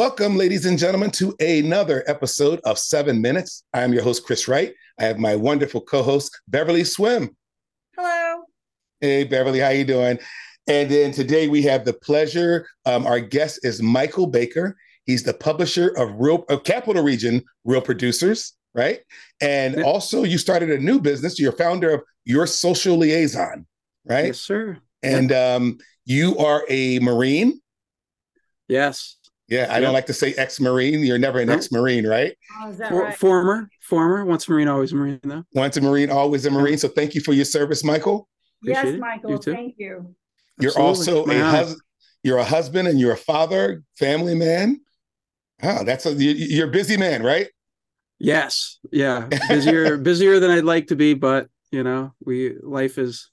Welcome, ladies and gentlemen, to another episode of Seven Minutes. I am your host, Chris Wright. I have my wonderful co-host, Beverly Swim. Hello. Hey, Beverly, how you doing? And then today we have the pleasure. Um, our guest is Michael Baker. He's the publisher of Real of Capital Region Real Producers, right? And also, you started a new business. You're founder of Your Social Liaison, right? Yes, sir. And um, you are a Marine. Yes. Yeah, I don't like to say ex-marine. You're never an No. ex-marine, right? Oh, is that For, right? Former, former, once a Marine, always a Marine, though. Once a marine, always a marine. So thank you for your service, Michael. yes, it. Michael. You. Thank you. You're Absolutely. also My a honor. husband. You're a husband and you're a father, family man. Oh, that's a you- you're a busy man, right? Yes. Yeah. Busier, busier than I'd like to be, but you know, we life is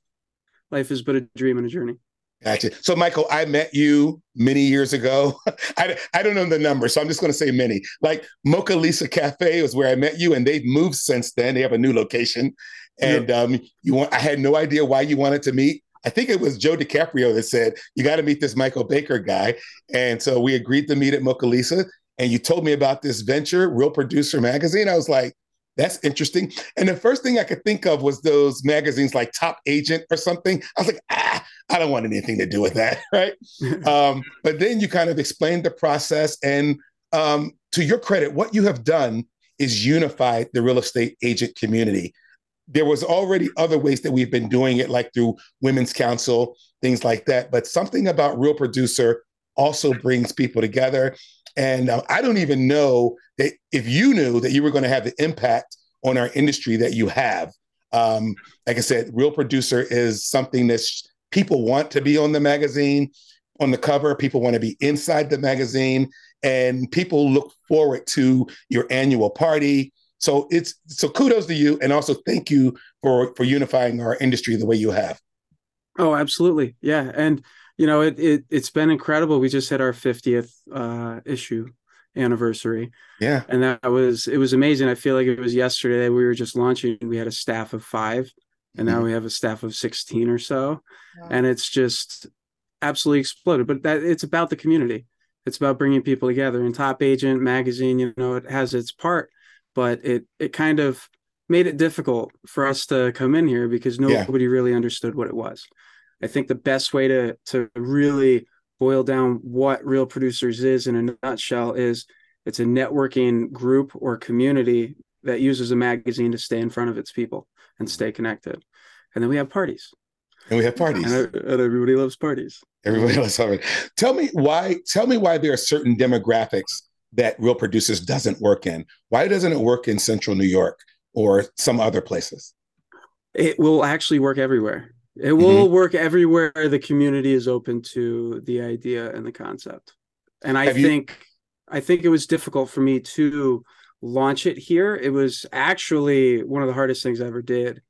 life is but a dream and a journey. Gotcha. So, Michael, I met you many years ago. I, I don't know the number, so I'm just going to say many. Like Mocha Lisa Cafe was where I met you, and they've moved since then. They have a new location, and um, you want. I had no idea why you wanted to meet. I think it was Joe DiCaprio that said you got to meet this Michael Baker guy, and so we agreed to meet at Mocha Lisa. And you told me about this venture, Real Producer Magazine. I was like, that's interesting. And the first thing I could think of was those magazines like Top Agent or something. I was like, ah, I don't want anything to do with that, right? um, but then you kind of explained the process. And um, to your credit, what you have done is unified the real estate agent community. There was already other ways that we've been doing it, like through Women's Council, things like that. But something about Real Producer also brings people together. And uh, I don't even know that if you knew that you were going to have the impact on our industry that you have. Um, like I said, Real Producer is something that people want to be on the magazine, on the cover. People want to be inside the magazine, and people look forward to your annual party. So it's so kudos to you, and also thank you for for unifying our industry the way you have. Oh, absolutely. Yeah. And you know, it it it's been incredible. We just hit our 50th uh issue anniversary. Yeah, And that was it was amazing. I feel like it was yesterday we were just launching. We had a staff of five, and now Mhm. we have a staff of 16 or so. Wow. and it's just absolutely exploded but that it's about the community it's about bringing people together and top agent magazine you know it has its part but it it kind of made it difficult for us to come in here because Yeah. nobody really understood what it was i think the best way to to really boil down what real producers is in a nutshell is it's a networking group or community that uses a magazine to stay in front of its people and stay connected and then we have parties and we have parties. and, and everybody loves parties. Everybody loves already. Tell me why. Tell me why there are certain demographics that Real Producers doesn't work in. Why doesn't it work in Central New York or some other places? It will actually work everywhere. It will mm-hmm. work everywhere the community is open to the idea and the concept. And I Have you- think I think it was difficult for me to launch it here. It was actually one of the hardest things I ever did.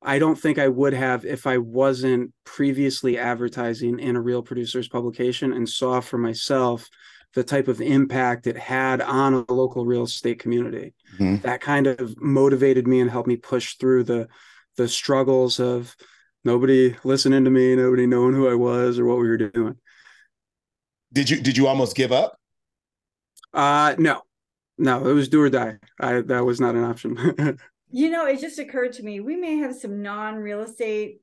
I don't think I would have if I wasn't previously advertising in a real producer's publication and saw for myself the type of impact it had on a local real estate community. Mhm. That kind of motivated me and helped me push through the the struggles of nobody listening to me, nobody knowing who I was or what we were doing. Did you did you almost give up? Uh no. No, it was do or die. I that was not an option. You know, it just occurred to me we may have some non real estate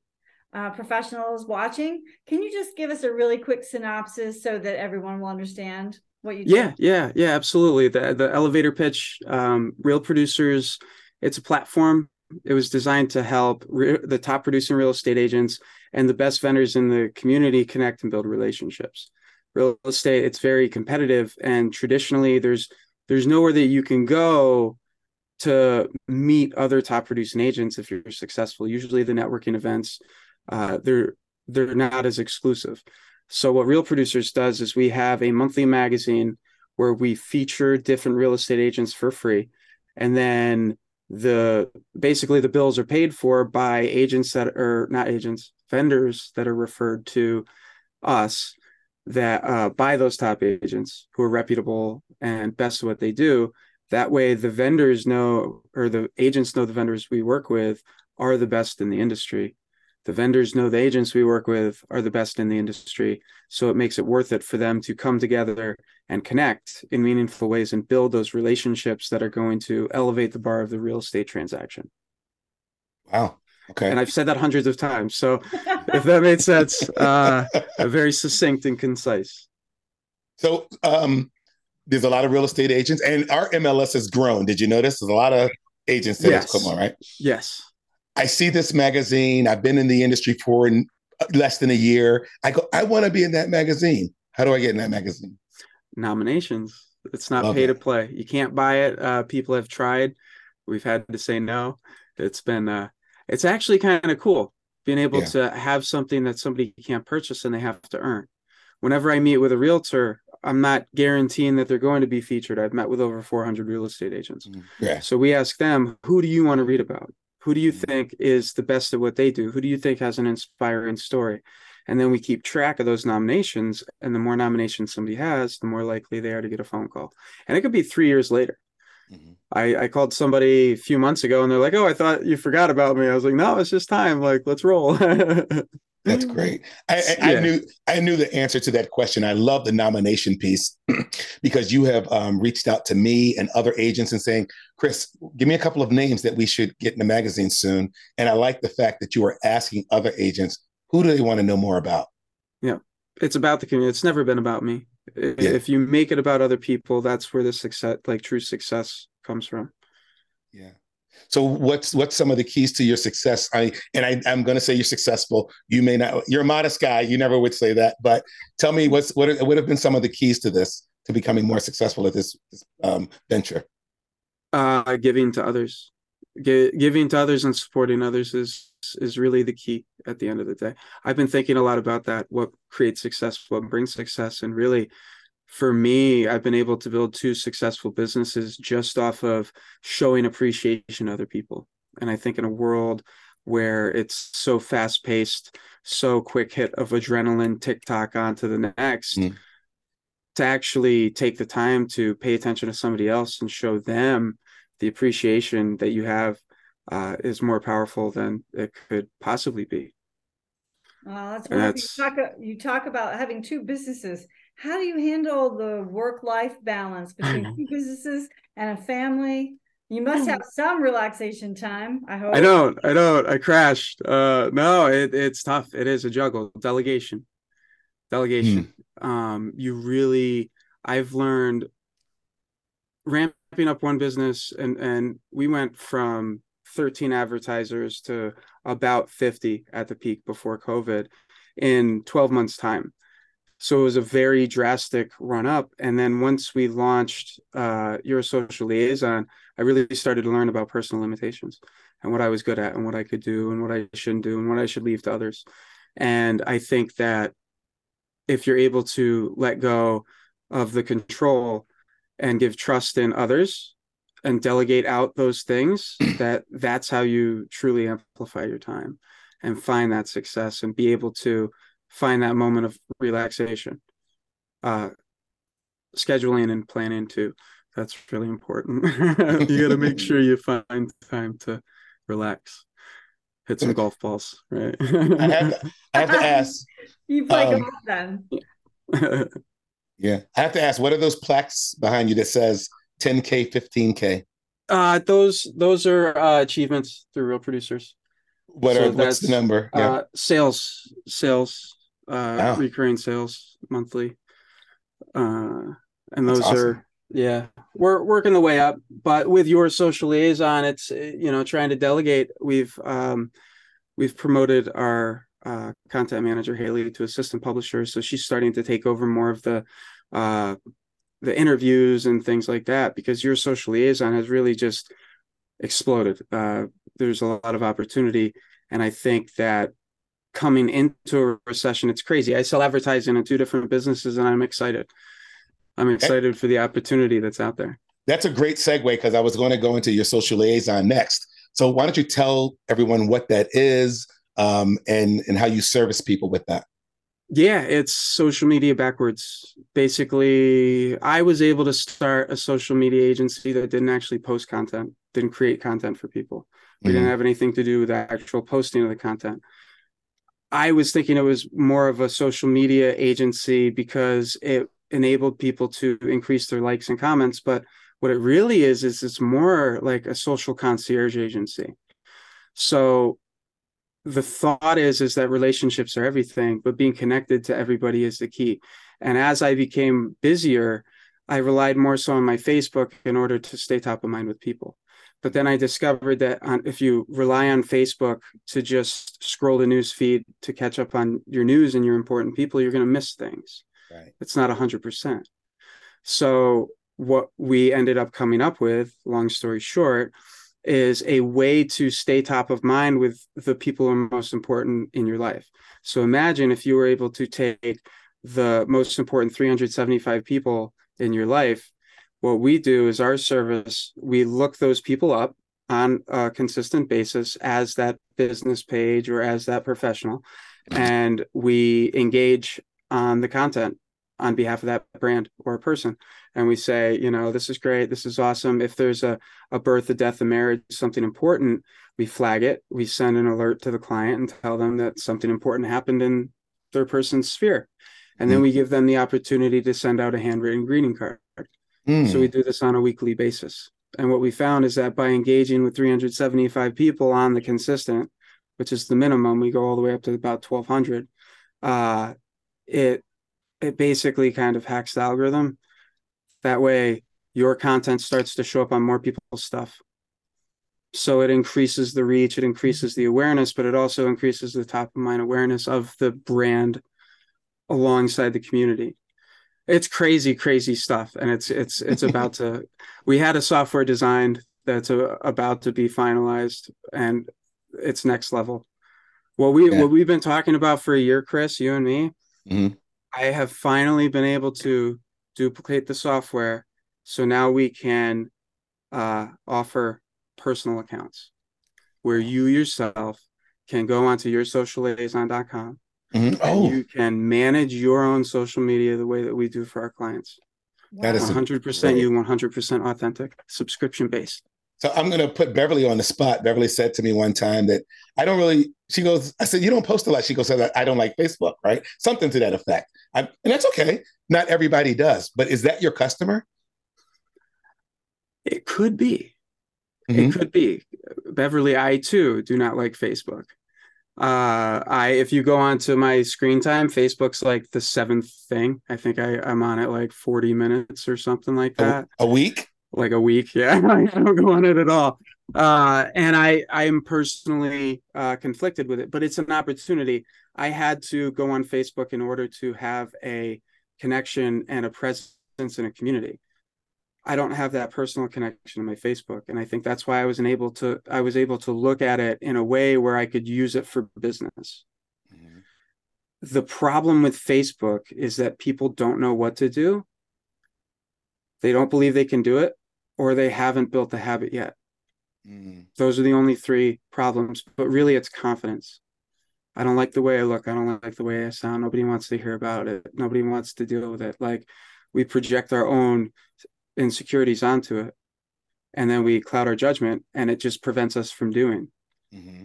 uh, professionals watching. Can you just give us a really quick synopsis so that everyone will understand what you do? Yeah, yeah, yeah, absolutely. The the elevator pitch, um, real producers. It's a platform. It was designed to help re- the top producing real estate agents and the best vendors in the community connect and build relationships. Real estate, it's very competitive, and traditionally, there's there's nowhere that you can go to meet other top producing agents if you're successful. Usually, the networking events, uh, they're they're not as exclusive. So what Real Producers does is we have a monthly magazine where we feature different real estate agents for free, and then the basically the bills are paid for by agents that are not agents, vendors that are referred to us that uh, by those top agents who are reputable and best at what they do. That way, the vendors know, or the agents know, the vendors we work with are the best in the industry. the vendors know the agents we work with are the best in the industry so it makes it worth it for them to come together and connect in meaningful ways and build those relationships that are going to elevate the bar of the real estate transaction wow okay and i've said that hundreds of times so if that made sense uh very succinct and concise so um there's a lot of real estate agents and our mls has grown did you notice there's a lot of agents that yes. come on right yes I see this magazine. I've been in the industry for less than a year. I go, I want to be in that magazine. How do I get in that magazine? Nominations. It's not Love pay to play. You can't buy it. Uh, people have tried. We've had to say no. It's been, uh, it's actually kind of cool being able yeah. to have something that somebody can't purchase and they have to earn. Whenever I meet with a realtor, I'm not guaranteeing that they're going to be featured. I've met with over 400 real estate agents. Mm-hmm. Yeah. So we ask them, who do you want to read about? Who do you mm-hmm. think is the best at what they do? Who do you think has an inspiring story? And then we keep track of those nominations. And the more nominations somebody has, the more likely they are to get a phone call. And it could be three years later. Mm-hmm. I, I called somebody a few months ago and they're like, Oh, I thought you forgot about me. I was like, No, it's just time. Like, let's roll. That's great. I, I, yeah. I, knew I knew the answer to that question. I love the nomination piece because you have um, reached out to me and other agents and saying, "Chris, give me a couple of names that we should get in the magazine soon." And I like the fact that you are asking other agents, "Who do they want to know more about?" Yeah, it's about the community. It's never been about me. Yeah. If you make it about other people, that's where the success, like true success, comes from. Yeah. So what's what's some of the keys to your success? I and I, I'm going to say you're successful. You may not. You're a modest guy. You never would say that. But tell me what's what would have been some of the keys to this to becoming more successful at this, this um, venture. Uh, giving to others, G- giving to others and supporting others is is really the key at the end of the day. I've been thinking a lot about that. What creates success? What brings success? And really for me, I've been able to build two successful businesses just off of showing appreciation to other people. And I think in a world where it's so fast paced, so quick hit of adrenaline, TikTok onto the next, mm. to actually take the time to pay attention to somebody else and show them the appreciation that you have uh, is more powerful than it could possibly be. Well, that's, that's you talk, you talk about having two businesses how do you handle the work life balance between two businesses and a family? You must have some relaxation time. I hope. I don't. I don't. I crashed. Uh, no, it, it's tough. It is a juggle. Delegation. Delegation. Hmm. Um, you really. I've learned ramping up one business, and and we went from 13 advertisers to about 50 at the peak before COVID in 12 months time. So it was a very drastic run up. And then once we launched uh, your social liaison i really started to learn about personal limitations and what i was good at and what i could do and what i shouldn't do and what i should leave to others. And i think that if you're able to let go of the control and give trust in others and delegate out those things that that's how you truly amplify your time and find that success and be able to find that moment of relaxation. Uh, scheduling and planning too. That's really important. you got to make sure you find time to relax, hit some golf balls, right? I, have to, I have to ask. You play um, golf then. yeah, I have to ask. What are those plaques behind you that says 10k, 15k? Uh, those those are uh, achievements through real producers. What so are what's the number? Yeah. Uh, sales, sales, uh, wow. recurring sales monthly. Uh, and those awesome. are yeah, we're working the way up. But with your social liaison, it's you know trying to delegate. We've um, we've promoted our uh, content manager Haley to assistant publisher, so she's starting to take over more of the uh, the interviews and things like that because your social liaison has really just exploded. Uh, there's a lot of opportunity, and I think that coming into a recession. It's crazy. I sell advertising in two different businesses and I'm excited. I'm excited for the opportunity that's out there. That's a great segue because I was going to go into your social liaison next. So why don't you tell everyone what that is um, and and how you service people with that? Yeah, it's social media backwards. Basically, I was able to start a social media agency that didn't actually post content, didn't create content for people. We mm-hmm. didn't have anything to do with the actual posting of the content I was thinking it was more of a social media agency because it enabled people to increase their likes and comments. But what it really is, is it's more like a social concierge agency. So the thought is is that relationships are everything, but being connected to everybody is the key. And as I became busier, I relied more so on my Facebook in order to stay top of mind with people. But then I discovered that on, if you rely on Facebook to just scroll the news feed to catch up on your news and your important people, you're going to miss things. Right. It's not 100%. So, what we ended up coming up with, long story short, is a way to stay top of mind with the people who are most important in your life. So, imagine if you were able to take the most important 375 people in your life what we do is our service we look those people up on a consistent basis as that business page or as that professional and we engage on the content on behalf of that brand or a person and we say you know this is great this is awesome if there's a, a birth a death a marriage something important we flag it we send an alert to the client and tell them that something important happened in their person's sphere and then mm. we give them the opportunity to send out a handwritten greeting card Mm. So we do this on a weekly basis. And what we found is that by engaging with 375 people on the consistent, which is the minimum, we go all the way up to about 1200. Uh, it it basically kind of hacks the algorithm. That way, your content starts to show up on more people's stuff. So it increases the reach, it increases the awareness, but it also increases the top of mind awareness of the brand alongside the community it's crazy crazy stuff and it's it's it's about to we had a software designed that's a, about to be finalized and it's next level what we yeah. what we've been talking about for a year chris you and me mm-hmm. I have finally been able to duplicate the software so now we can uh, offer personal accounts where you yourself can go onto yoursocialliaison.com Mm-hmm. Oh, you can manage your own social media the way that we do for our clients. That is 100% you, 100% authentic, subscription based. So I'm going to put Beverly on the spot. Beverly said to me one time that I don't really, she goes, I said, you don't post a lot. She goes, I don't like Facebook, right? Something to that effect. I, and that's okay. Not everybody does, but is that your customer? It could be. Mm-hmm. It could be. Beverly, I too do not like Facebook uh i if you go onto my screen time facebook's like the seventh thing i think i i'm on it like 40 minutes or something like that a, a week like a week yeah i don't go on it at all uh and i i am personally uh conflicted with it but it's an opportunity i had to go on facebook in order to have a connection and a presence in a community I don't have that personal connection to my Facebook. And I think that's why I was able to I was able to look at it in a way where I could use it for business. Mm-hmm. The problem with Facebook is that people don't know what to do. They don't believe they can do it, or they haven't built the habit yet. Mm-hmm. Those are the only three problems. But really it's confidence. I don't like the way I look. I don't like the way I sound. Nobody wants to hear about it. Nobody wants to deal with it. Like we project our own insecurities onto it and then we cloud our judgment and it just prevents us from doing mm-hmm.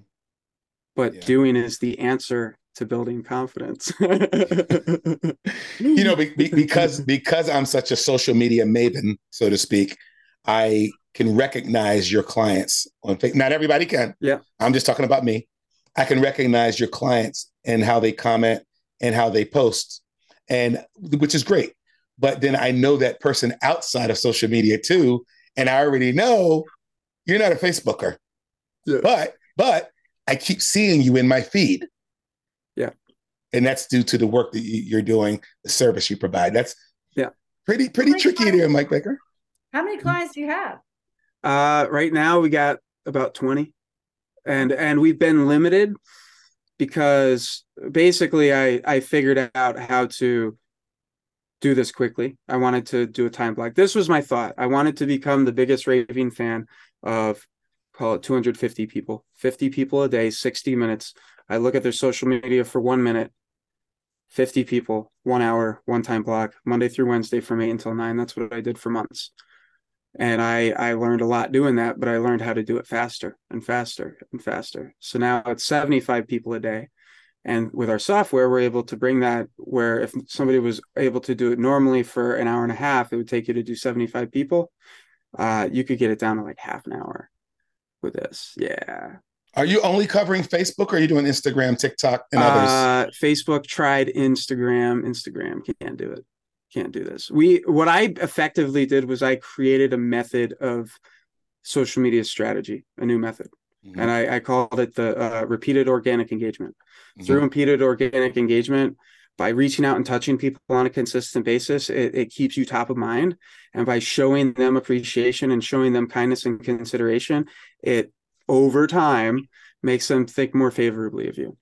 but yeah. doing is the answer to building confidence you know be, be, because because i'm such a social media maven so to speak i can recognize your clients on Facebook. not everybody can yeah i'm just talking about me i can recognize your clients and how they comment and how they post and which is great but then I know that person outside of social media too, and I already know you're not a Facebooker. Yeah. But but I keep seeing you in my feed. Yeah. And that's due to the work that you're doing, the service you provide. That's yeah, pretty pretty tricky there, Mike Baker. How many clients do you have? Uh, right now we got about 20. And and we've been limited because basically I I figured out how to do this quickly. I wanted to do a time block. This was my thought. I wanted to become the biggest raving fan of call it 250 people, 50 people a day, 60 minutes. I look at their social media for one minute, 50 people, one hour, one time block, Monday through Wednesday from eight until nine. That's what I did for months. And I I learned a lot doing that, but I learned how to do it faster and faster and faster. So now it's 75 people a day. And with our software, we're able to bring that where if somebody was able to do it normally for an hour and a half, it would take you to do 75 people. Uh, you could get it down to like half an hour with this. Yeah. Are you only covering Facebook or are you doing Instagram, TikTok, and others? Uh, Facebook tried Instagram. Instagram can't do it. Can't do this. We what I effectively did was I created a method of social media strategy, a new method. Mm-hmm. And I, I, called it the uh, repeated organic engagement. Mm-hmm. Through repeated organic engagement, by reaching out and touching people on a consistent basis, it, it, keeps you top of mind. And by showing them appreciation and showing them kindness and consideration, it over time makes them think more favorably of you.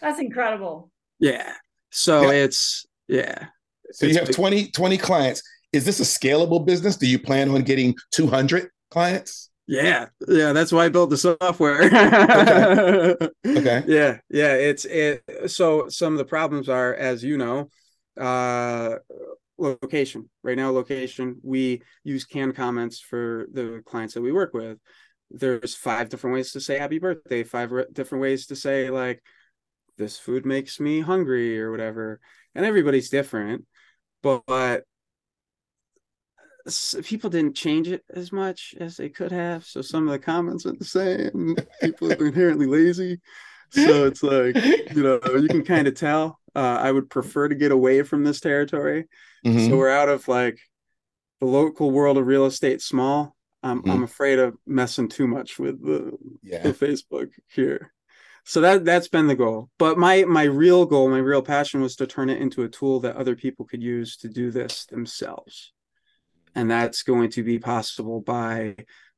That's incredible. Yeah. So yeah. it's, yeah. So it's you have 20, 20 clients. Is this a scalable business? Do you plan on getting 200 clients? Yeah, yeah, that's why I built the software. okay. okay. Yeah, yeah. It's it. So some of the problems are, as you know, uh, location. Right now, location. We use canned comments for the clients that we work with. There's five different ways to say happy birthday. Five re- different ways to say like, this food makes me hungry or whatever. And everybody's different, but people didn't change it as much as they could have. So some of the comments were the same. People are inherently lazy. So it's like, you know, you can kind of tell. Uh, I would prefer to get away from this territory. Mm-hmm. So we're out of like the local world of real estate small. I'm, mm-hmm. I'm afraid of messing too much with the, yeah. the Facebook here. So that that's been the goal. But my my real goal, my real passion was to turn it into a tool that other people could use to do this themselves and that's going to be possible by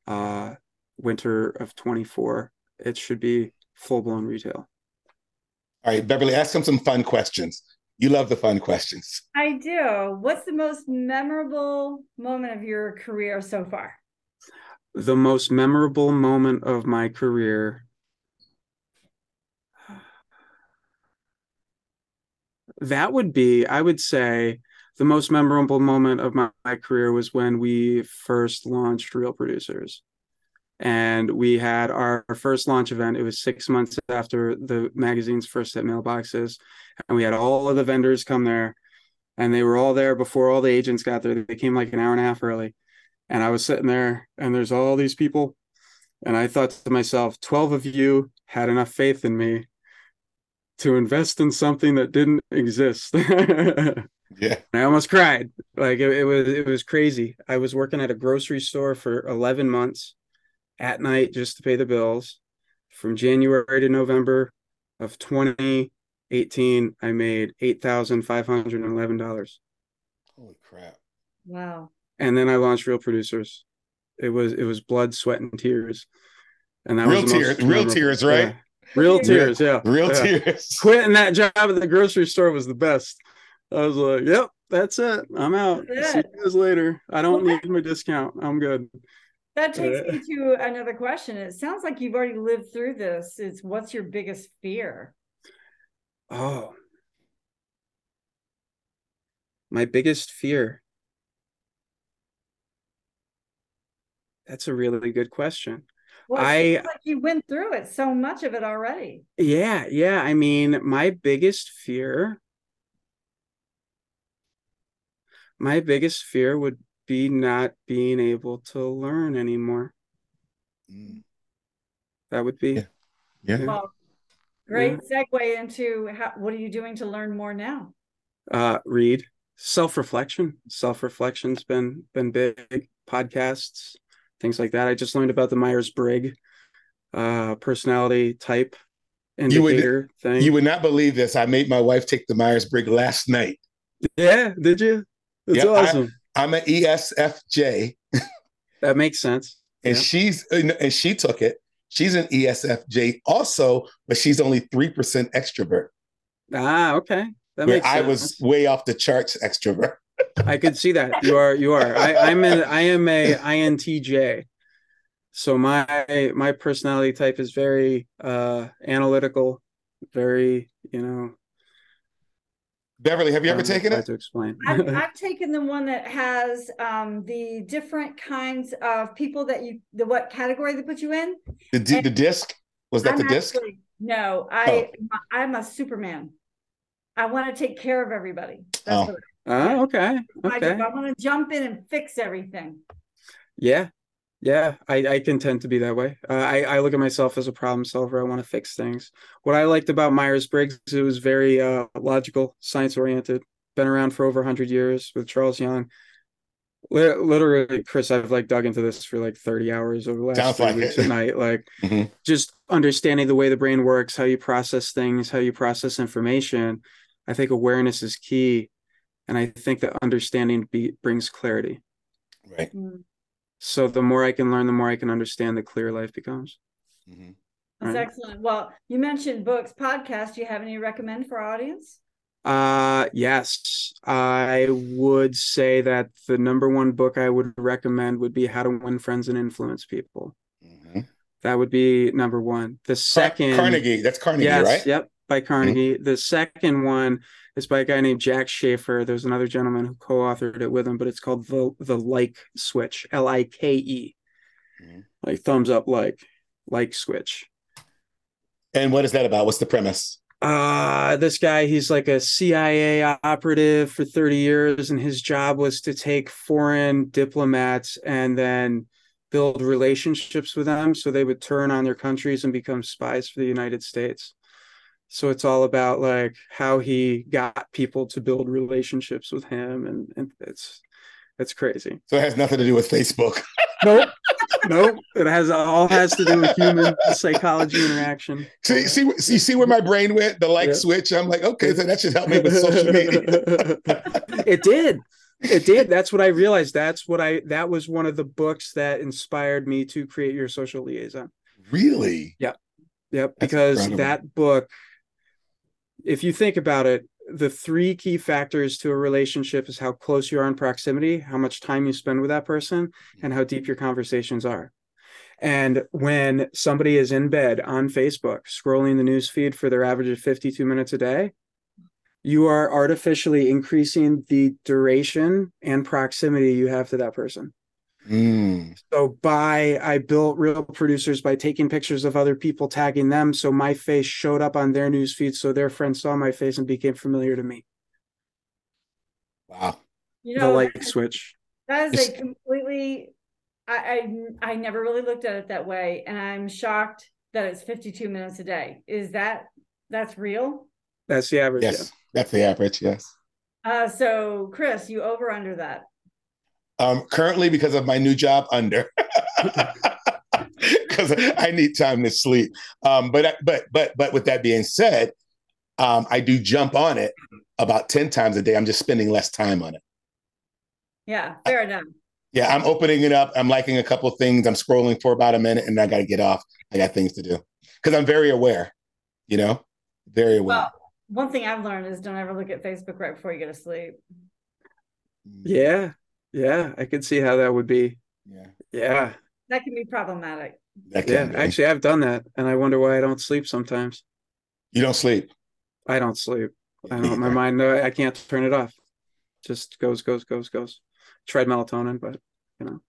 uh, winter of 24. It should be full blown retail. All right, Beverly, ask them some fun questions. You love the fun questions. I do. What's the most memorable moment of your career so far? The most memorable moment of my career. That would be, I would say, the most memorable moment of my, my career was when we first launched Real Producers. And we had our, our, first launch event. It was six months after the magazine's first hit mailboxes. And we had all of the vendors come there. And they were all there before all the agents got there. They came like an hour and a half early. And I was sitting there, and there's all these people. And I thought to myself, 12 of you had enough faith in me to invest in something that didn't exist. Yeah. I almost cried. Like it, it, was it was crazy. I was working at a grocery store for 11 months at night just to pay the bills. From January to November of 2018, I made $8,511. Holy crap. Wow. And then I launched Real Producers. It was it was blood, sweat, and tears. And that real was tears, real tears, right? Yeah. Real tears, yeah. Real yeah. tears. Quitting that job at the grocery store was the best. I was like, "Yep, that's it. I'm out. See you guys later. I don't need my discount. I'm good." That takes uh, me to another question. It sounds like you've already lived through this. It's what's your biggest fear? Oh, my biggest fear. That's a really good question. Well, I like you went through it so much of it already. Yeah, yeah. I mean, my biggest fear my biggest fear would be not being able to learn anymore. Mm. That would be. Yeah. yeah. Well, great yeah. segue into how, what are you doing to learn more now? Uh, read self-reflection. Self-reflection's been been big. Podcasts, things like that. I just learned about the Myers Briggs uh, personality type indicator you would, thing. You would not believe this. I made my wife take the Myers Briggs last night. Yeah, did you? That's yeah, awesome. I, am an ESFJ. that makes sense. And yeah. she's and she took it. She's an ESFJ also, but she's only three percent extrovert. Ah, okay. That makes I was way off the charts extrovert. I could see that. You are you are. I, I'm an I am a INTJ. So my my personality type is very uh analytical, very, you know, Beverly, have you ever taken it? To explain, I've, I've, taken the one that has um, the different kinds of people that you, the what category they put you in. The, the disc was that I'm the disc? No, I oh. I'm a Superman. I want to take care of everybody. That's oh. Oh, okay. Okay. I, I want to jump in and fix everything. Yeah. Yeah, I, I can tend to be that way. Uh, I, I look at myself as a problem solver. I want to fix things. What I liked about Myers Briggs, it was very uh, logical, science oriented. Been around for over 100 years with Charles Young. Literally, Chris, I've like dug into this for like 30 hours over the last Sounds three like weeks it. at night. Like, mm-hmm. just understanding the way the brain works, how you process things, how you process information. I think awareness is key. And I think that understanding be, brings clarity. Right. Mm-hmm so the more I can learn, the more I can understand, the clearer life becomes. Mm-hmm. That's right? excellent. Well, you mentioned books, podcasts. Do you have any recommend for our audience? Uh yes. I would say that the number one book I would recommend would be How to Win Friends and Influence People. Mm-hmm. That would be number one. The second Carnegie. That's Carnegie, yes, right? Yep, by Carnegie. Mm-hmm. The second one it's by a guy named Jack Schafer. There's another gentleman who co-authored it with him, but it's called the the like switch, L I K E, mm-hmm. like thumbs up, like like switch. And what is that about? What's the premise? Uh this guy, he's like a CIA operative for 30 years, and his job was to take foreign diplomats and then build relationships with them so they would turn on their countries and become spies for the United States so it's all about like how he got people to build relationships with him and, and it's it's crazy. So it has nothing to do with facebook. Nope. Nope. It has all has to do with human psychology interaction. See see see, see where my brain went? The like yeah. switch. I'm like okay so that should help me with social media. It did. It did. That's what i realized. That's what i that was one of the books that inspired me to create your social liaison. Really? Yep. Yep because that book if you think about it, the three key factors to a relationship is how close you are in proximity, how much time you spend with that person, and how deep your conversations are. And when somebody is in bed on Facebook scrolling the news feed for their average of 52 minutes a day, you are artificially increasing the duration and proximity you have to that person. Mm. So by I built real producers by taking pictures of other people, tagging them, so my face showed up on their news feed, so their friends saw my face and became familiar to me. Wow, you know, the like switch. That is a completely. I, I I never really looked at it that way, and I'm shocked that it's 52 minutes a day. Is that that's real? That's the average. Yes, yeah. that's the average. Yes. Uh, so Chris, you over under that? Um, currently, because of my new job, under. Because I need time to sleep. Um, but but but but with that being said, um, I do jump on it about ten times a day. I'm just spending less time on it. Yeah, fair enough. Yeah, I'm opening it up. I'm liking a couple things. I'm scrolling for about a minute, and I got to get off. I got things to do because I'm very aware. You know, very aware. Well, one thing I've learned is don't ever look at Facebook right before you go to sleep. Yeah, yeah, I can see how that would be. Yeah. Yeah. That can be problematic. Can yeah, be. actually, I've done that, and I wonder why I don't sleep sometimes. You don't sleep. I don't sleep. I don't. my mind, I can't turn it off. Just goes, goes, goes, goes. Tried melatonin, but you know.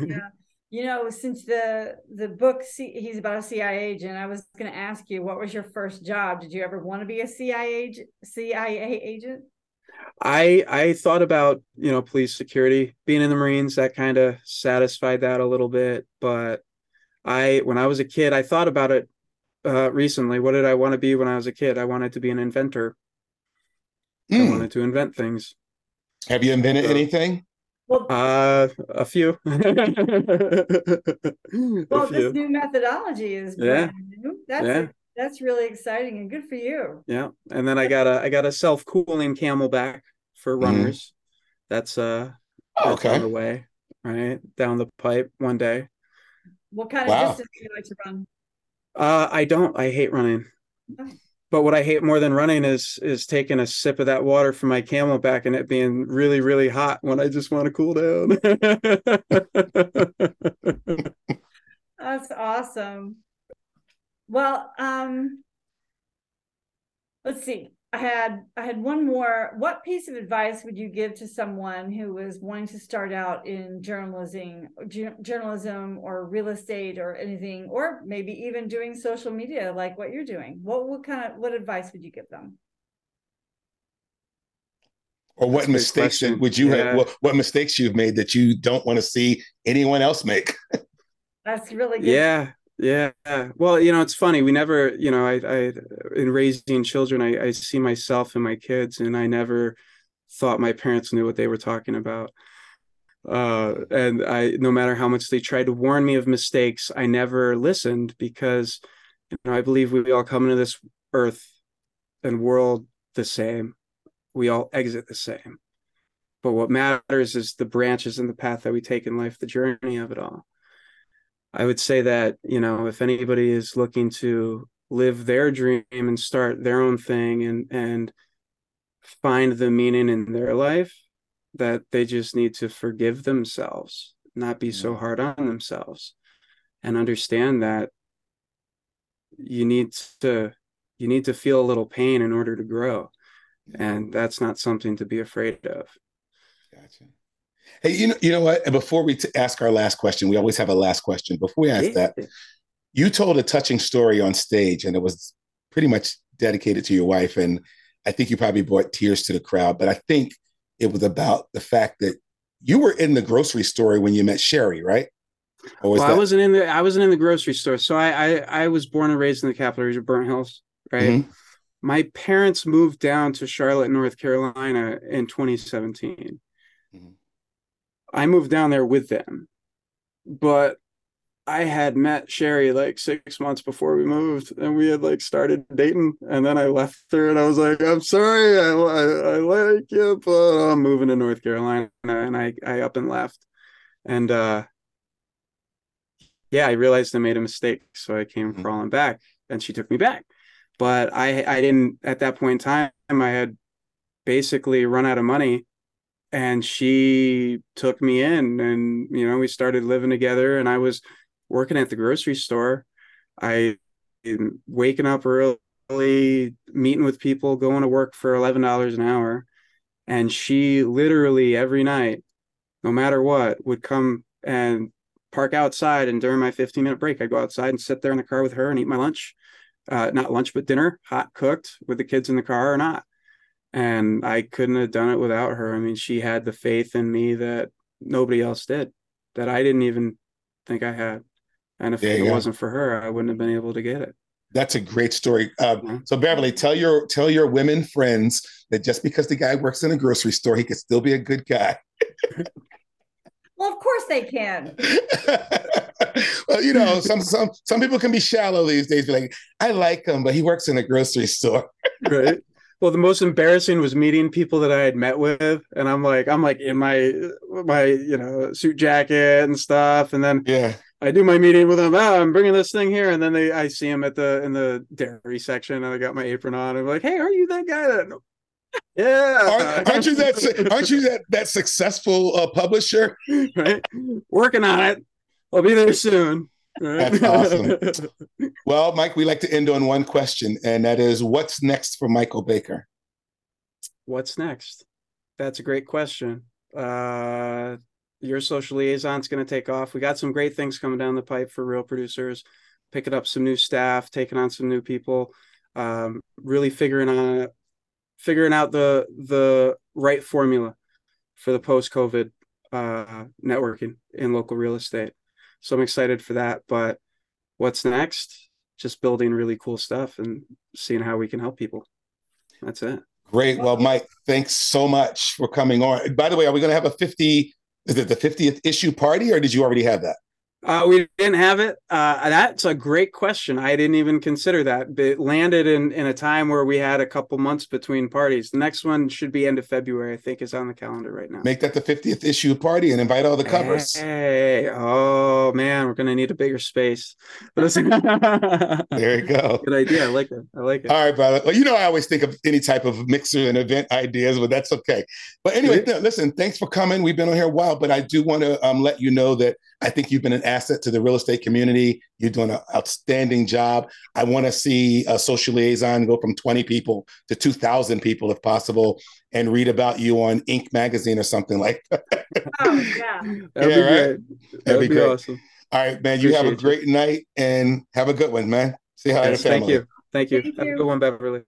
yeah. You know, since the the book he's about a CIA agent, I was going to ask you, what was your first job? Did you ever want to be a CIA CIA agent? I I thought about you know police security being in the Marines that kind of satisfied that a little bit, but I when I was a kid I thought about it uh, recently. What did I want to be when I was a kid? I wanted to be an inventor. Mm. I hmm. wanted to invent things. Have you invented so, anything? Well, uh, a few. well, a few. this new methodology is yeah. new. That's yeah. That's really exciting and good for you. Yeah. And then I got a I got a self-cooling CamelBak for mm-hmm. runners. Mm-hmm. That's uh that's okay. on the way, right? Down the pipe one day. What kind wow. of distance do you like to run? Uh I don't. I hate running. Oh. But what I hate more than running is is taking a sip of that water from my CamelBak and it being really, really hot when I just want to cool down. That's awesome. Well, um, let's see. I had I had one more. What piece of advice would you give to someone who was wanting to start out in journalism, journalism or real estate or anything, or maybe even doing social media like what you're doing? What what kind of what advice would you give them? Or what That's mistakes would you yeah. have? What, what mistakes you've made that you don't want to see anyone else make? That's really good. Yeah, yeah. Well, you know, it's funny. We never, you know, I, I in raising children, I, I see myself and my kids, and I never thought my parents knew what they were talking about. Uh, and I, no matter how much they tried to warn me of mistakes, I never listened because, you know, I believe we all come into this earth and world the same. We all exit the same. But what matters is the branches and the path that we take in life, the journey of it all. I would say that, you know, if anybody is looking to live their dream and start their own thing and and find the meaning in their life, that they just need to forgive themselves, not be so hard on themselves and understand that you need to you need to feel a little pain in order to grow and that's not something to be afraid of. Gotcha Hey, you know, you know what? Before we t- ask our last question, we always have a last question. Before we ask that, you told a touching story on stage, and it was pretty much dedicated to your wife. And I think you probably brought tears to the crowd. But I think it was about the fact that you were in the grocery store when you met Sherry, right? Was well, that- I wasn't in the I wasn't in the grocery store. So I, I I, was born and raised in the capital region of Burnt Hills, right? Mm-hmm. My parents moved down to Charlotte, North Carolina in 2017. I moved down there with them, but I had met Sherry like six months before we moved, and we had like started dating. And then I left her, and I was like, "I'm sorry, I, I, I like you, but I'm moving to North Carolina." And I I up and left, and uh, yeah, I realized I made a mistake, so I came mm-hmm. crawling back, and she took me back. But I I didn't at that point in time. I had basically run out of money and she took me in and you know we started living together. And i was working at the grocery store. I waking up early meeting with people going to work for $11 an hour. And she literally every night no matter what would come and park outside. And during my 15 minute break i'd go outside and sit there in the car with her and eat my lunch uh, not lunch but dinner hot cooked with the kids in the car or not and I couldn't have done it without her. I mean, she had the faith in me that nobody else did, that I didn't even think I had. And if it go. wasn't for her, I wouldn't have been able to get it. That's a great story. Uh, yeah. So Beverly, tell your tell your women friends that just because the guy works in a grocery store, he could still be a good guy. well, of course they can. well, you know, some some some people can be shallow these days. Be like, I like him, but he works in a grocery store. right. Well, the most embarrassing was meeting people that I had met with, and I'm like, I'm like in my my you know suit jacket and stuff, and then yeah, I do my meeting with them. Oh, I'm bringing this thing here, and then they I see them at the in the dairy section, and I got my apron on. And I'm like, hey, are you that guy that? Yeah, aren't, aren't you that? Aren't you that that successful uh, publisher? Right, working on it. I'll be there soon. That's awesome. well, Mike, we like to end on one question, and that is what's next for Michael Baker? What's next? That's a great question. Uh, your social liaison is going to take off. We got some great things coming down the pipe for real producers, picking up some new staff, taking on some new people, um, really figuring on figuring out the the right formula for the post COVID uh, networking in local real estate. So I'm excited for that. But what's next? Just building really cool stuff and seeing how we can help people. That's it. Great. Well, Mike, thanks so much for coming on. By the way, are we going to have a 50? Is it the 50th issue party, or did you already have that? Uh, we didn't have it. Uh, that's a great question. I didn't even consider that. It landed in, in a time where we had a couple months between parties. The next one should be end of February, I think, is on the calendar right now. Make that the 50th issue party and invite all the covers. Hey, oh man, we're going to need a bigger space. there you go. Good idea. I like it. I like it. All right, brother. Well, you know, I always think of any type of mixer and event ideas, but that's okay. But anyway, listen, thanks for coming. We've been on here a while, but I do want to um, let you know that I think you've been an asset to the real estate community. You're doing an outstanding job. I want to see a social liaison go from 20 people to 2,000 people if possible and read about you on Inc. magazine or something like that. Oh, yeah. That'd yeah, be right? great. That'd, That'd be, be great. awesome. All right, man. Appreciate you have a great you. night and have a good one, man. See how yes, Thank you. Thank you. Thank have you. a good one, Beverly.